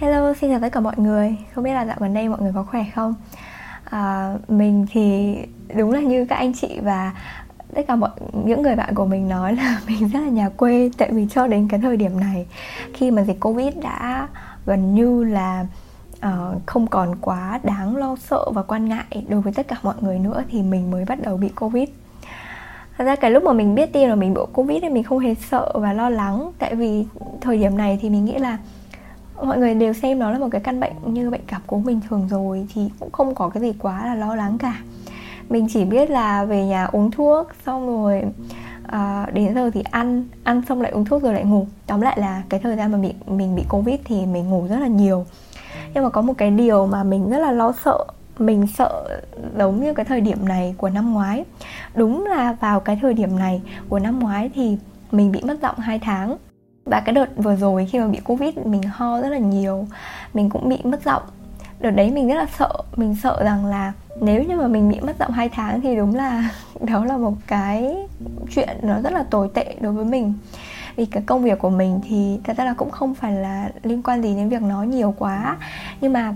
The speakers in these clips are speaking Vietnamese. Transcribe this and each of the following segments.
Hello, xin chào tất cả mọi người. Không biết là dạo gần đây mọi người có khỏe không? À, Mình thì đúng là như các anh chị và tất cả mọi những người bạn của mình nói là mình rất là nhà quê. Tại vì cho đến cái thời điểm này Khi mà dịch Covid đã gần như là uh, không còn quá đáng lo sợ và quan ngại đối với tất cả mọi người nữa Thì mình mới bắt đầu bị Covid. Thật ra cái lúc mà mình biết tin là mình bị Covid thì mình không hề sợ và lo lắng. Tại vì thời điểm này thì mình nghĩ là mọi người đều xem nó là một cái căn bệnh như bệnh cảm cúm bình thường rồi thì cũng không có cái gì quá là lo lắng cả. Mình chỉ biết là về nhà uống thuốc xong rồi à, đến giờ thì ăn ăn xong lại uống thuốc rồi lại ngủ. Tóm lại là cái thời gian mà bị mình bị covid thì mình ngủ rất là nhiều. Nhưng mà có một cái điều mà mình rất là lo sợ mình sợ giống như cái thời điểm này của năm ngoái. Đúng là vào cái thời điểm này của năm ngoái thì mình bị mất giọng 2 tháng và cái đợt vừa rồi khi mà bị covid, mình ho rất là nhiều. Mình cũng bị mất giọng. Đợt đấy mình rất là sợ. Mình sợ rằng là nếu như mà mình bị mất giọng 2 tháng thì đúng là đó là một cái chuyện nó rất là tồi tệ đối với mình. Vì cái công việc của mình thì thật ra là cũng không phải là liên quan gì đến việc nói nhiều quá. Nhưng mà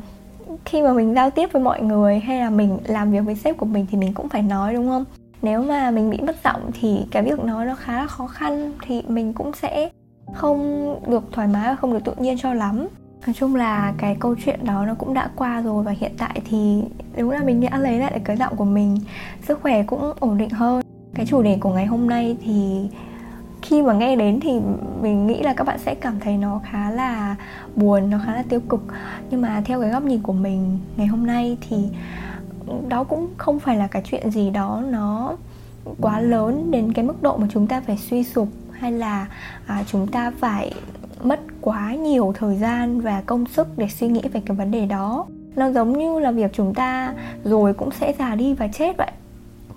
khi mà mình giao tiếp với mọi người hay là mình làm việc với sếp của mình thì mình cũng phải nói, đúng không? Nếu mà mình bị mất giọng thì cái việc nói nó khá là khó khăn thì mình cũng sẽ không được thoải mái và không được tự nhiên cho lắm. Nói chung là cái câu chuyện đó nó cũng đã qua rồi và hiện tại thì đúng là mình đã lấy lại cái giọng của mình, sức khỏe cũng ổn định hơn. Cái chủ đề của ngày hôm nay thì khi mà nghe đến thì mình nghĩ là các bạn sẽ cảm thấy nó khá là buồn, nó khá là tiêu cực. Nhưng mà theo cái góc nhìn của mình, ngày hôm nay thì đó cũng không phải là cái chuyện gì đó nó quá lớn đến cái mức độ mà chúng ta phải suy sụp hay là à, chúng ta phải mất quá nhiều thời gian và công sức để suy nghĩ về cái vấn đề đó? Nó giống như là việc chúng ta rồi cũng sẽ già đi và chết vậy.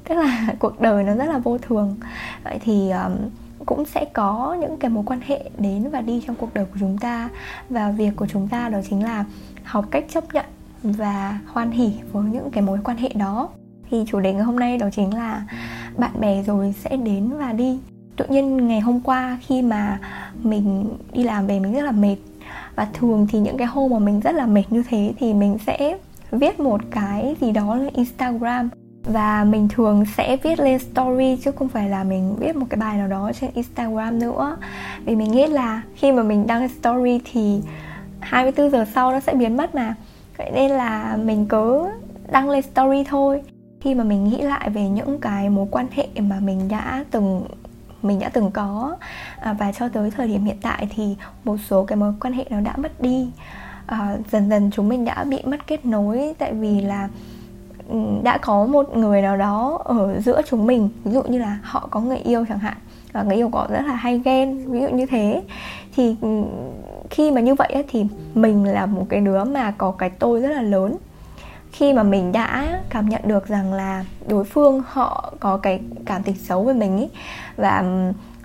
Tức là cuộc đời nó rất là vô thường. Vậy thì um, cũng sẽ có những cái mối quan hệ đến và đi trong cuộc đời của chúng ta. Và việc của chúng ta đó chính là học cách chấp nhận và hoan hỉ với những cái mối quan hệ đó. Thì chủ đề ngày hôm nay đó chính là bạn bè rồi sẽ đến và đi tự nhiên ngày hôm qua khi mà mình đi làm về mình rất là mệt. Và thường thì những cái hôm mà mình rất là mệt như thế thì mình sẽ viết một cái gì đó lên Instagram. Và mình thường sẽ viết lên story chứ không phải là mình viết một cái bài nào đó trên Instagram nữa. Vì mình nghĩ là khi mà mình đăng story thì 24 giờ sau nó sẽ biến mất mà. Vậy nên là mình cứ đăng lên story thôi. Khi mà mình nghĩ lại về những cái mối quan hệ mà mình đã từng mình đã từng có. À, và cho tới thời điểm hiện tại thì một số cái mối quan hệ nó đã mất đi. À, dần dần chúng mình đã bị mất kết nối tại vì là ừ, đã có một người nào đó ở giữa chúng mình. Ví dụ như là họ có người yêu chẳng hạn và người yêu có rất là hay ghen ví dụ như thế. Thì ừ, khi mà như vậy thì mình là một cái đứa mà có cái tôi rất là lớn khi mà mình đã cảm nhận được rằng là đối phương họ có cái cảm tình xấu với mình ý, và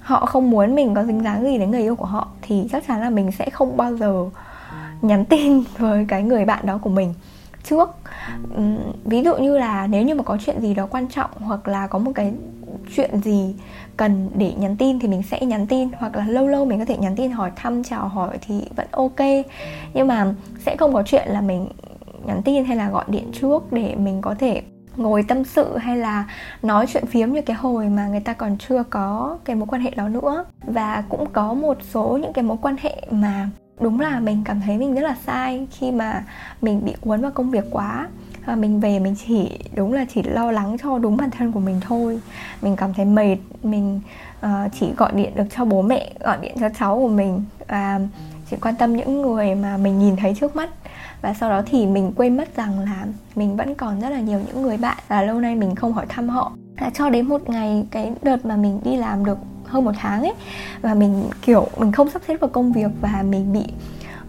họ không muốn mình có dính dáng gì đến người yêu của họ, thì chắc chắn là mình sẽ không bao giờ nhắn tin với cái người bạn đó của mình trước. Ví dụ như là nếu như mà có chuyện gì đó quan trọng hoặc là có một cái chuyện gì cần để nhắn tin thì mình sẽ nhắn tin, hoặc là lâu lâu mình có thể nhắn tin hỏi thăm, chào hỏi thì vẫn ok. Nhưng mà sẽ không có chuyện là mình nhắn tin hay là gọi điện trước để mình có thể ngồi tâm sự hay là nói chuyện phiếm như cái hồi mà người ta còn chưa có cái mối quan hệ đó nữa. Và cũng có một số những cái mối quan hệ mà đúng là mình cảm thấy mình rất là sai khi mà mình bị cuốn vào công việc quá. Và mình về mình chỉ đúng là chỉ lo lắng cho đúng bản thân của mình thôi. Mình cảm thấy mệt mình uh, chỉ gọi điện được cho bố mẹ gọi điện cho cháu của mình. Và chỉ quan tâm những người mà mình nhìn thấy trước mắt. Và sau đó thì mình quên mất rằng là mình vẫn còn rất là nhiều những người bạn. Và lâu nay mình không hỏi thăm họ. À, cho đến một ngày cái đợt mà mình đi làm được hơn một tháng ấy và mình kiểu mình không sắp xếp vào công việc và mình bị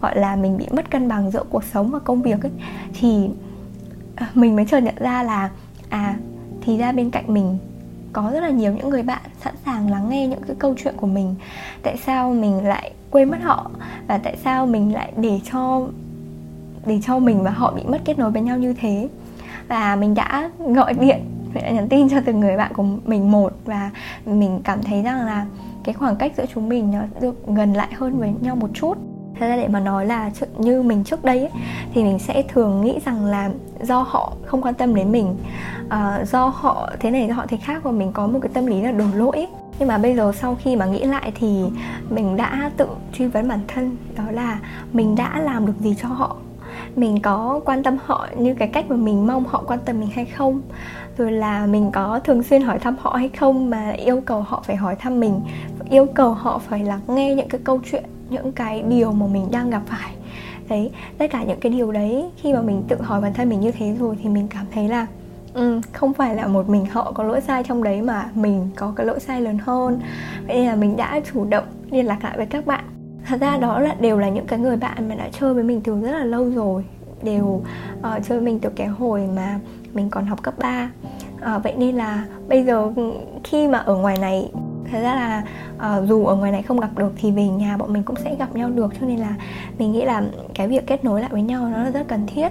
gọi là mình bị mất cân bằng giữa cuộc sống và công việc ấy thì à, mình mới chợt nhận ra là à thì ra bên cạnh mình có rất là nhiều những người bạn sẵn sàng lắng nghe những cái câu chuyện của mình. Tại sao mình lại quên mất họ và tại sao mình lại để cho để cho mình và họ bị mất kết nối với nhau như thế và mình đã gọi điện mình đã nhắn tin cho từng người bạn của mình một và mình cảm thấy rằng là cái khoảng cách giữa chúng mình nó được gần lại hơn với nhau một chút thế ra để mà nói là như mình trước đây ấy, thì mình sẽ thường nghĩ rằng là do họ không quan tâm đến mình uh, do họ thế này do họ thế khác và mình có một cái tâm lý là đổ lỗi ấy nhưng mà bây giờ sau khi mà nghĩ lại thì mình đã tự truy vấn bản thân, đó là mình đã làm được gì cho họ. Mình có quan tâm họ như cái cách mà mình mong họ quan tâm mình hay không. Rồi là mình có thường xuyên hỏi thăm họ hay không mà yêu cầu họ phải hỏi thăm mình. Yêu cầu họ phải lắng nghe những cái câu chuyện, những cái điều mà mình đang gặp phải. Đấy, tất cả những cái điều đấy khi mà mình tự hỏi bản thân mình như thế rồi thì mình cảm thấy là ừ, không phải là một mình họ có lỗi sai trong đấy mà mình có cái lỗi sai lớn hơn. Vậy nên là mình đã chủ động liên lạc lại với các bạn. Thật ra đó là đều là những cái người bạn mà đã chơi với mình từ rất là lâu rồi. Đều uh, chơi với mình từ cái hồi mà mình còn học cấp 3 uh, ờ, vậy nên là bây giờ khi mà ở ngoài này thật ra là uh, dù ở ngoài này không gặp được thì về nhà bọn mình cũng sẽ gặp nhau được. Cho nên là mình nghĩ là cái việc kết nối lại với nhau nó là rất cần thiết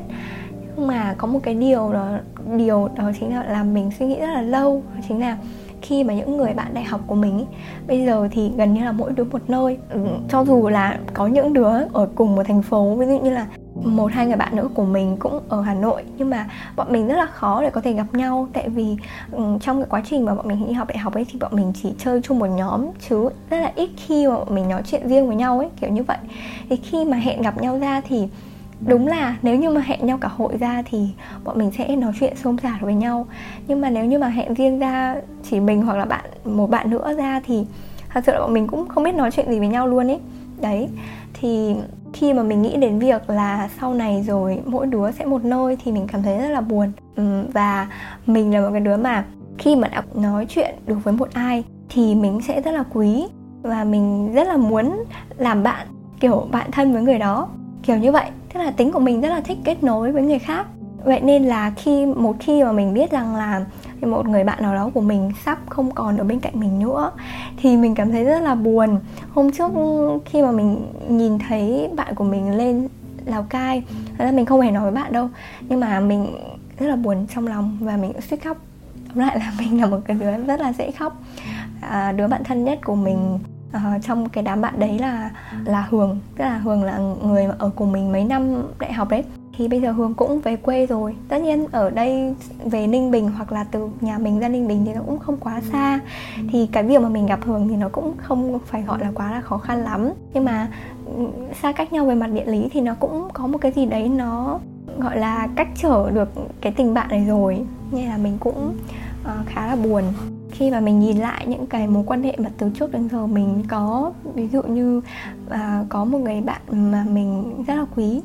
nhưng mà có một cái điều đó điều đó chính là làm mình suy nghĩ rất là lâu chính là khi mà những người bạn đại học của mình ý, bây giờ thì gần như là mỗi đứa một nơi. Ừ, cho dù là có những đứa ở cùng một thành phố ví dụ như là một hai người bạn nữa của mình cũng ở Hà Nội nhưng mà bọn mình rất là khó để có thể gặp nhau. Tại vì um, trong cái quá trình mà bọn mình đi học đại học ấy thì bọn mình chỉ chơi chung một nhóm chứ rất là ít khi mà bọn mình nói chuyện riêng với nhau ấy kiểu như vậy. Thì khi mà hẹn gặp nhau ra thì đúng là, nếu như mà hẹn nhau cả hội ra thì bọn mình sẽ nói chuyện xôm xả với nhau. Nhưng mà nếu như mà hẹn riêng ra chỉ mình hoặc là bạn, một bạn nữa ra thì thật sự là bọn mình cũng không biết nói chuyện gì với nhau luôn ấy đấy, thì khi mà mình nghĩ đến việc là sau này rồi mỗi đứa sẽ một nơi thì mình cảm thấy rất là buồn. Và mình là một cái đứa mà khi mà đã nói chuyện được với một ai thì mình sẽ rất là quý và mình rất là muốn làm bạn, kiểu bạn thân với người đó, kiểu như vậy tức là tính của mình rất là thích kết nối với người khác. Vậy nên là khi một khi mà mình biết rằng là một người bạn nào đó của mình sắp không còn ở bên cạnh mình nữa thì mình cảm thấy rất là buồn. Hôm trước khi mà mình nhìn thấy bạn của mình lên lào cai thật ra mình không hề nói với bạn đâu nhưng mà mình rất là buồn trong lòng và mình suýt khóc. Lại là mình là một cái đứa rất là dễ khóc. À, đứa bạn thân nhất của mình uh, trong cái đám bạn đấy là là Hường. Tức là Hường là người ở cùng mình mấy năm đại học đấy. Thì bây giờ Hường cũng về quê rồi. Tất nhiên ở đây về Ninh Bình hoặc là từ nhà mình ra Ninh Bình thì nó cũng không quá xa. Thì cái việc mà mình gặp Hường thì nó cũng không phải gọi là quá là khó khăn lắm. Nhưng mà ừ, xa cách nhau về mặt địa lý thì nó cũng có một cái gì đấy nó gọi là cách trở được cái tình bạn này rồi. Nên là mình cũng uh, khá là buồn khi mà mình nhìn lại những cái mối quan hệ mà từ trước đến giờ mình có ví dụ như uh, có một người bạn mà mình rất là quý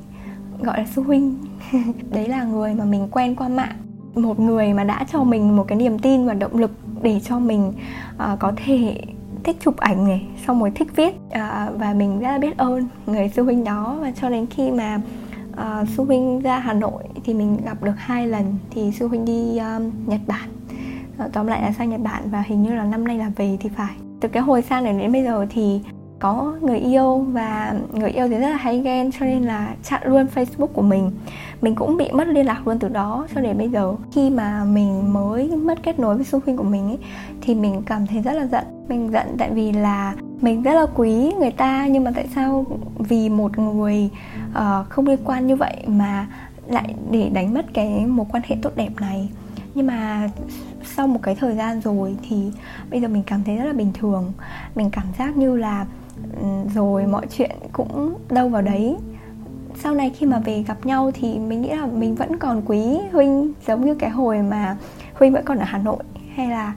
gọi là sư huynh. Đấy là người mà mình quen qua mạng. Một người mà đã cho mình một cái niềm tin và động lực để cho mình uh, có thể thích chụp ảnh này xong rồi thích viết. Uh, và mình rất là biết ơn người sư huynh đó. Và cho đến khi mà uh, sư huynh ra hà nội thì mình gặp được hai lần thì sư huynh đi uh, nhật bản. Ờ, tóm lại là sang nhật bản và hình như là năm nay là về thì phải. Từ cái hồi sang này đến bây giờ thì có người yêu và người yêu thì rất là hay ghen cho nên là chặn luôn facebook của mình. Mình cũng bị mất liên lạc luôn từ đó cho đến bây giờ. Khi mà mình mới mất kết nối với xung quanh của mình ấy thì mình cảm thấy rất là giận. Mình giận tại vì là mình rất là quý người ta nhưng mà tại sao vì một người uh, không liên quan như vậy mà lại để đánh mất cái mối quan hệ tốt đẹp này? Nhưng mà sau một cái thời gian rồi thì bây giờ mình cảm thấy rất là bình thường. Mình cảm giác như là rồi mọi chuyện cũng đâu vào đấy. Sau này khi mà về gặp nhau thì mình nghĩ là mình vẫn còn quý huynh, giống như cái hồi mà huynh vẫn còn ở hà nội, hay là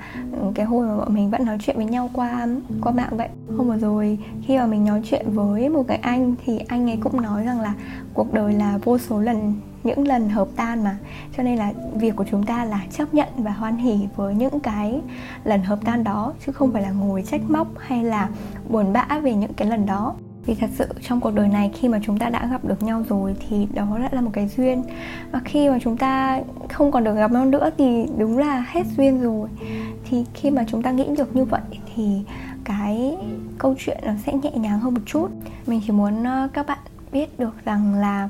cái hồi mà bọn mình vẫn nói chuyện với nhau qua qua mạng vậy. Hôm vừa rồi khi mà mình nói chuyện với một cái anh thì anh ấy cũng nói rằng là cuộc đời là vô số lần những lần hợp tan mà. Cho nên là việc của chúng ta là chấp nhận và hoan hỉ với những cái lần hợp tan đó, chứ không phải là ngồi trách móc hay là buồn bã về những cái lần đó. Vì thật sự trong cuộc đời này, khi mà chúng ta đã gặp được nhau rồi thì đó lại là một cái duyên. Và khi mà chúng ta không còn được gặp nhau nữa thì đúng là hết duyên rồi. Thì khi mà chúng ta nghĩ được như vậy thì cái câu chuyện nó sẽ nhẹ nhàng hơn một chút. Mình chỉ muốn ờ, các bạn biết được rằng là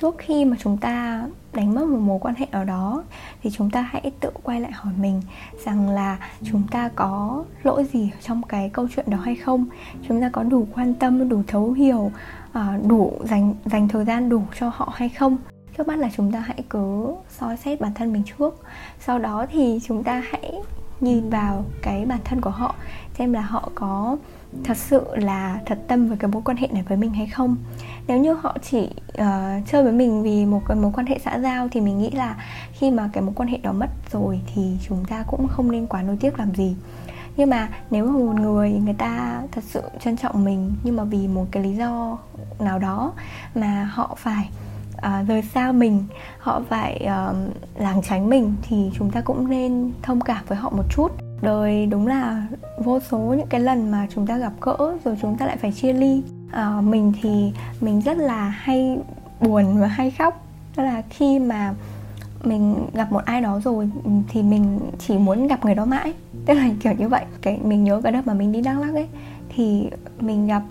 trước khi mà chúng ta đánh mất một mối quan hệ nào đó, thì chúng ta hãy tự quay lại hỏi mình rằng là chúng ta có lỗi gì trong cái câu chuyện đó hay không? Chúng ta có đủ quan tâm, đủ thấu hiểu à, đủ dành dành thời gian đủ cho họ hay không? Trước mắt là chúng ta hãy cứ soi xét bản thân mình trước. Sau đó thì chúng ta hãy nhìn vào cái bản thân của họ, xem là họ có thật sự là thật tâm với cái mối quan hệ này với mình hay không? Nếu như họ chỉ uh, chơi với mình vì một cái mối quan hệ xã giao thì mình nghĩ là khi mà cái mối quan hệ đó mất rồi thì chúng ta cũng không nên quá nối tiếc làm gì. Nhưng mà nếu mà một người người ta thật sự trân trọng mình nhưng mà vì một cái lý do nào đó mà họ phải uh, rời xa mình họ phải uh, lảng tránh mình thì chúng ta cũng nên thông cảm với họ một chút đời đúng là vô số những cái lần mà chúng ta gặp gỡ rồi chúng ta lại phải chia ly. À, mình thì mình rất là hay buồn và hay khóc. Đó là khi mà mình gặp một ai đó rồi thì mình chỉ muốn gặp người đó mãi. Tức là kiểu như vậy. Cái mình nhớ cái đợt mà mình đi đắk lắc ấy thì mình gặp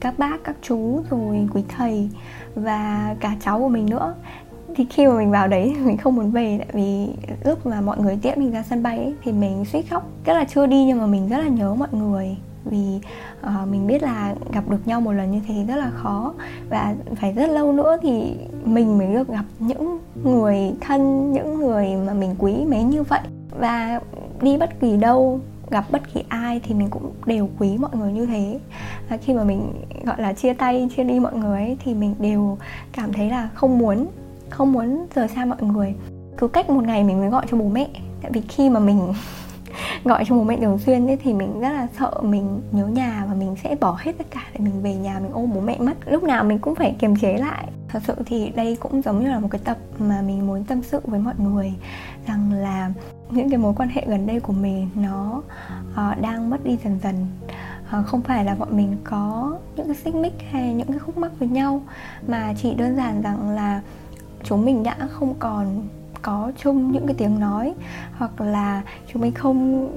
các bác các chú rồi quý thầy và cả cháu của mình nữa thì khi mà mình vào đấy mình không muốn về tại vì lúc mà mọi người tiễn mình ra sân bay ấy, thì mình suýt khóc. Rất là chưa đi nhưng mà mình rất là nhớ mọi người. Vì uh, mình biết là gặp được nhau một lần như thế rất là khó. Và phải rất lâu nữa thì mình mới được gặp những người thân những người mà mình quý mến như vậy. Và đi bất kỳ đâu gặp bất kỳ ai thì mình cũng đều quý mọi người như thế. Và khi mà mình gọi là chia tay chia đi mọi người ấy, thì mình đều cảm thấy là không muốn không muốn rời xa mọi người. Cứ cách một ngày mình mới gọi cho bố mẹ. Tại vì khi mà mình gọi cho bố mẹ thường xuyên ấy, thì mình rất là sợ mình nhớ nhà và mình sẽ bỏ hết tất cả để mình về nhà mình ôm bố mẹ mất. Lúc nào mình cũng phải kiềm chế lại. Thật sự thì đây cũng giống như là một cái tập mà mình muốn tâm sự với mọi người rằng là những cái mối quan hệ gần đây của mình nó uh, đang mất đi dần dần. Uh, không phải là bọn mình có những cái xích mích hay những cái khúc mắc với nhau mà chỉ đơn giản rằng là chúng mình đã không còn có chung những cái tiếng nói hoặc là chúng mình không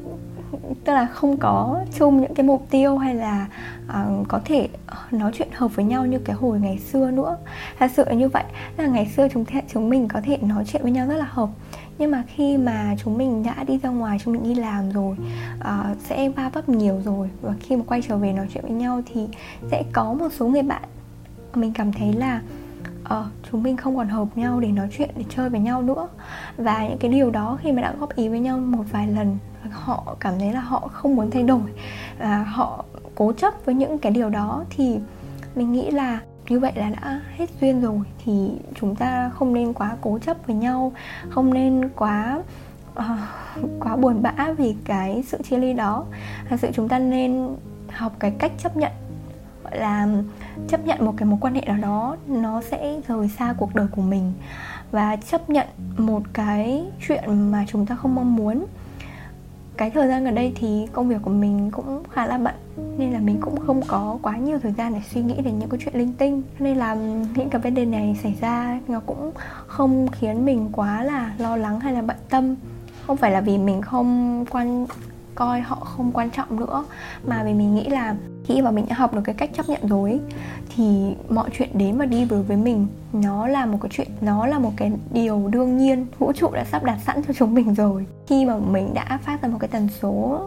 tức là không có chung những cái mục tiêu hay là uh, có thể nói chuyện hợp với nhau như cái hồi ngày xưa nữa. Thật sự là như vậy là ngày xưa chúng chúng mình có thể nói chuyện với nhau rất là hợp. Nhưng mà khi mà chúng mình đã đi ra ngoài chúng mình đi làm rồi uh, sẽ va vấp nhiều rồi và khi mà quay trở về nói chuyện với nhau thì sẽ có một số người bạn mình cảm thấy là ờ chúng mình không còn hợp nhau để nói chuyện để chơi với nhau nữa. Và những cái điều đó khi mà đã góp ý với nhau một vài lần họ cảm thấy là họ không muốn thay đổi và họ cố chấp với những cái điều đó thì mình nghĩ là như vậy là đã hết duyên rồi. Thì chúng ta không nên quá cố chấp với nhau không nên quá uh, quá buồn bã vì cái sự chia ly đó. Thật sự chúng ta nên học cái cách chấp nhận gọi là chấp nhận một cái mối quan hệ nào đó, nó sẽ rời xa cuộc đời của mình. Và chấp nhận một cái chuyện mà chúng ta không mong muốn. Cái thời gian gần đây thì công việc của mình cũng khá là bận, nên là mình cũng không có quá nhiều thời gian để suy nghĩ đến những cái chuyện linh tinh. Nên là những cái vấn đề này xảy ra nó cũng không khiến mình quá là lo lắng hay là bận tâm. Không phải là vì mình không quan coi họ không quan trọng nữa. Mà vì mình nghĩ là khi mà mình đã học được cái cách chấp nhận rồi thì mọi chuyện đến và đi với với mình nó là một cái chuyện nó là một cái điều đương nhiên vũ trụ đã sắp đặt sẵn cho chúng mình rồi. Khi mà mình đã phát ra một cái tần số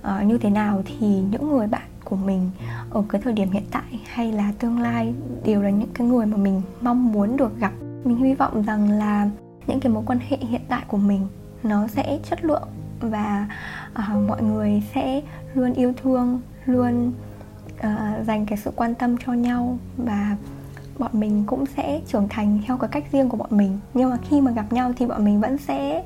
uh, như thế nào thì những người bạn của mình ở cái thời điểm hiện tại hay là tương lai đều là những cái người mà mình mong muốn được gặp. Mình hy vọng rằng là những cái mối quan hệ hiện tại của mình nó sẽ chất lượng và uh, mọi người sẽ luôn yêu thương luôn uh, dành cái sự quan tâm cho nhau và bọn mình cũng sẽ trưởng thành theo cái cách riêng của bọn mình. Nhưng mà khi mà gặp nhau thì bọn mình vẫn sẽ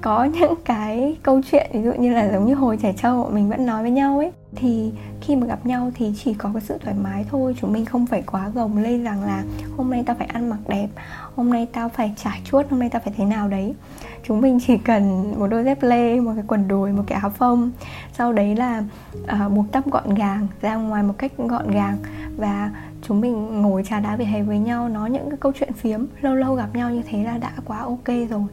có những cái câu chuyện ví dụ như là giống như hồi trẻ trâu bọn mình vẫn nói với nhau ấy. Thì khi mà gặp nhau thì chỉ có cái sự thoải mái thôi chúng mình không phải quá gồng lên rằng là hôm nay tao phải ăn mặc đẹp hôm nay tao phải trải chuốt hôm nay tao phải thế nào đấy chúng mình chỉ cần một đôi dép lê một cái quần đùi một cái áo phông. Sau đấy là uh, buộc tóc gọn gàng ra ngoài một cách gọn gàng và chúng mình ngồi trà đá về hè với nhau nói những cái câu chuyện phiếm lâu lâu gặp nhau như thế là đã quá ok rồi.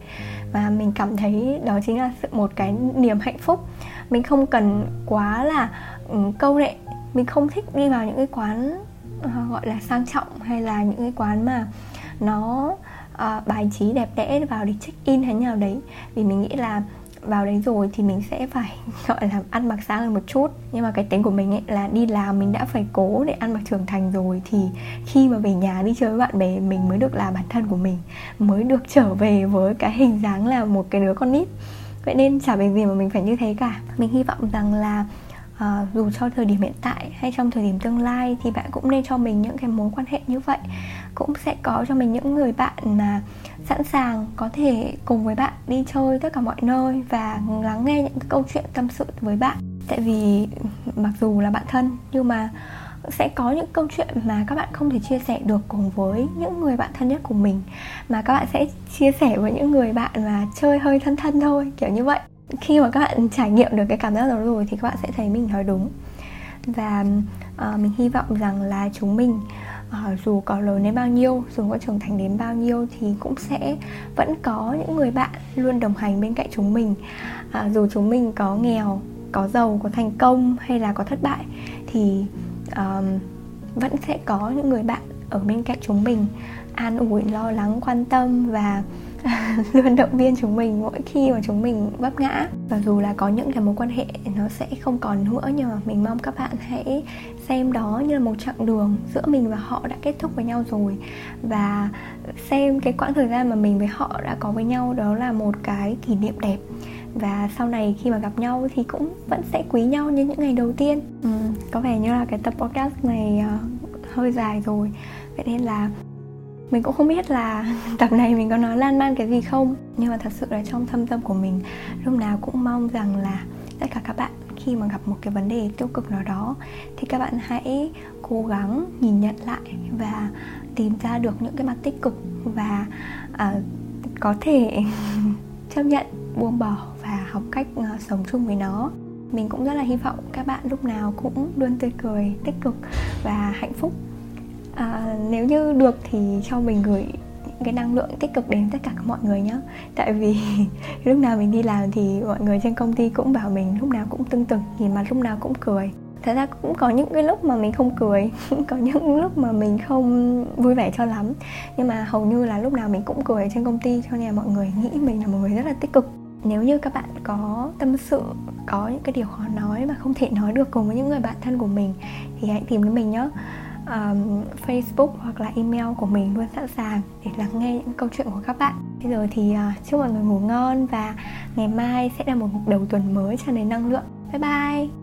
Và mình cảm thấy đó chính là một cái niềm hạnh phúc. Mình không cần quá là um, câu nệ. Mình không thích đi vào những cái quán uh, gọi là sang trọng hay là những cái quán mà nó uh, bài trí đẹp đẽ vào để check in hay nào đấy. Vì mình nghĩ là vào đấy rồi thì mình sẽ phải gọi là ăn mặc sáng hơn một chút. Nhưng mà cái tính của mình ấy là đi làm mình đã phải cố để ăn mặc trưởng thành rồi thì khi mà về nhà đi chơi với bạn bè mình mới được là bản thân của mình mới được trở về với cái hình dáng là một cái đứa con nít. Vậy nên chả việc gì mà mình phải như thế cả. Mình hy vọng rằng là à, dù cho thời điểm hiện tại hay trong thời điểm tương lai thì bạn cũng nên cho mình những cái mối quan hệ như vậy. Cũng sẽ có cho mình những người bạn mà sẵn sàng có thể cùng với bạn đi chơi tất cả mọi nơi và lắng nghe những cái câu chuyện tâm sự với bạn. Tại vì mặc dù là bạn thân nhưng mà sẽ có những câu chuyện mà các bạn không thể chia sẻ được cùng với những người bạn thân nhất của mình. Mà các bạn sẽ chia sẻ với những người bạn mà chơi hơi thân thân thôi kiểu như vậy khi mà các bạn trải nghiệm được cái cảm giác đó rồi thì các bạn sẽ thấy mình nói đúng. Và uh, mình hy vọng rằng là chúng mình uh, dù có lớn đến bao nhiêu dù có trưởng thành đến bao nhiêu thì cũng sẽ vẫn có những người bạn luôn đồng hành bên cạnh chúng mình. Uh, dù chúng mình có nghèo có giàu có thành công hay là có thất bại thì uh, vẫn sẽ có những người bạn ở bên cạnh chúng mình an ủi lo lắng quan tâm và luôn động viên chúng mình mỗi khi mà chúng mình vấp ngã. Và dù là có những cái mối quan hệ nó sẽ không còn nữa nhưng mà mình mong các bạn hãy xem đó như là một chặng đường giữa mình và họ đã kết thúc với nhau rồi. Và xem cái quãng thời gian mà mình với họ đã có với nhau đó là một cái kỷ niệm đẹp. Và sau này khi mà gặp nhau thì cũng vẫn sẽ quý nhau như những ngày đầu tiên. Ừ, có vẻ như là cái tập podcast này uh, hơi dài rồi. Vậy nên là mình cũng không biết là tập này mình có nói lan man cái gì không. Nhưng mà thật sự là trong thâm tâm của mình lúc nào cũng mong rằng là tất cả các bạn khi mà gặp một cái vấn đề tiêu cực nào đó thì các bạn hãy cố gắng nhìn nhận lại và tìm ra được những cái mặt tích cực và uh, có thể chấp nhận buông bỏ và học cách uh, sống chung với nó. Mình cũng rất là hy vọng các bạn lúc nào cũng luôn tươi cười tích cực và hạnh phúc à, nếu như được thì cho mình gửi cái năng lượng tích cực đến tất cả các mọi người nhé tại vì lúc nào mình đi làm thì mọi người trên công ty cũng bảo mình lúc nào cũng tưng từng nhìn mặt lúc nào cũng cười. Thật ra cũng có những cái lúc mà mình không cười có những lúc mà mình không vui vẻ cho lắm. Nhưng mà hầu như là lúc nào mình cũng cười trên công ty cho nên là mọi người nghĩ mình là một người rất là tích cực. Nếu như các bạn có tâm sự có những cái điều khó nói mà không thể nói được cùng với những người bạn thân của mình thì hãy tìm đến mình nhé um, Facebook hoặc là email của mình luôn sẵn sàng để lắng nghe những câu chuyện của các bạn. Bây giờ thì uh, chúc mọi người ngủ ngon và ngày mai sẽ là một đầu tuần mới tràn đầy năng lượng. Bye bye!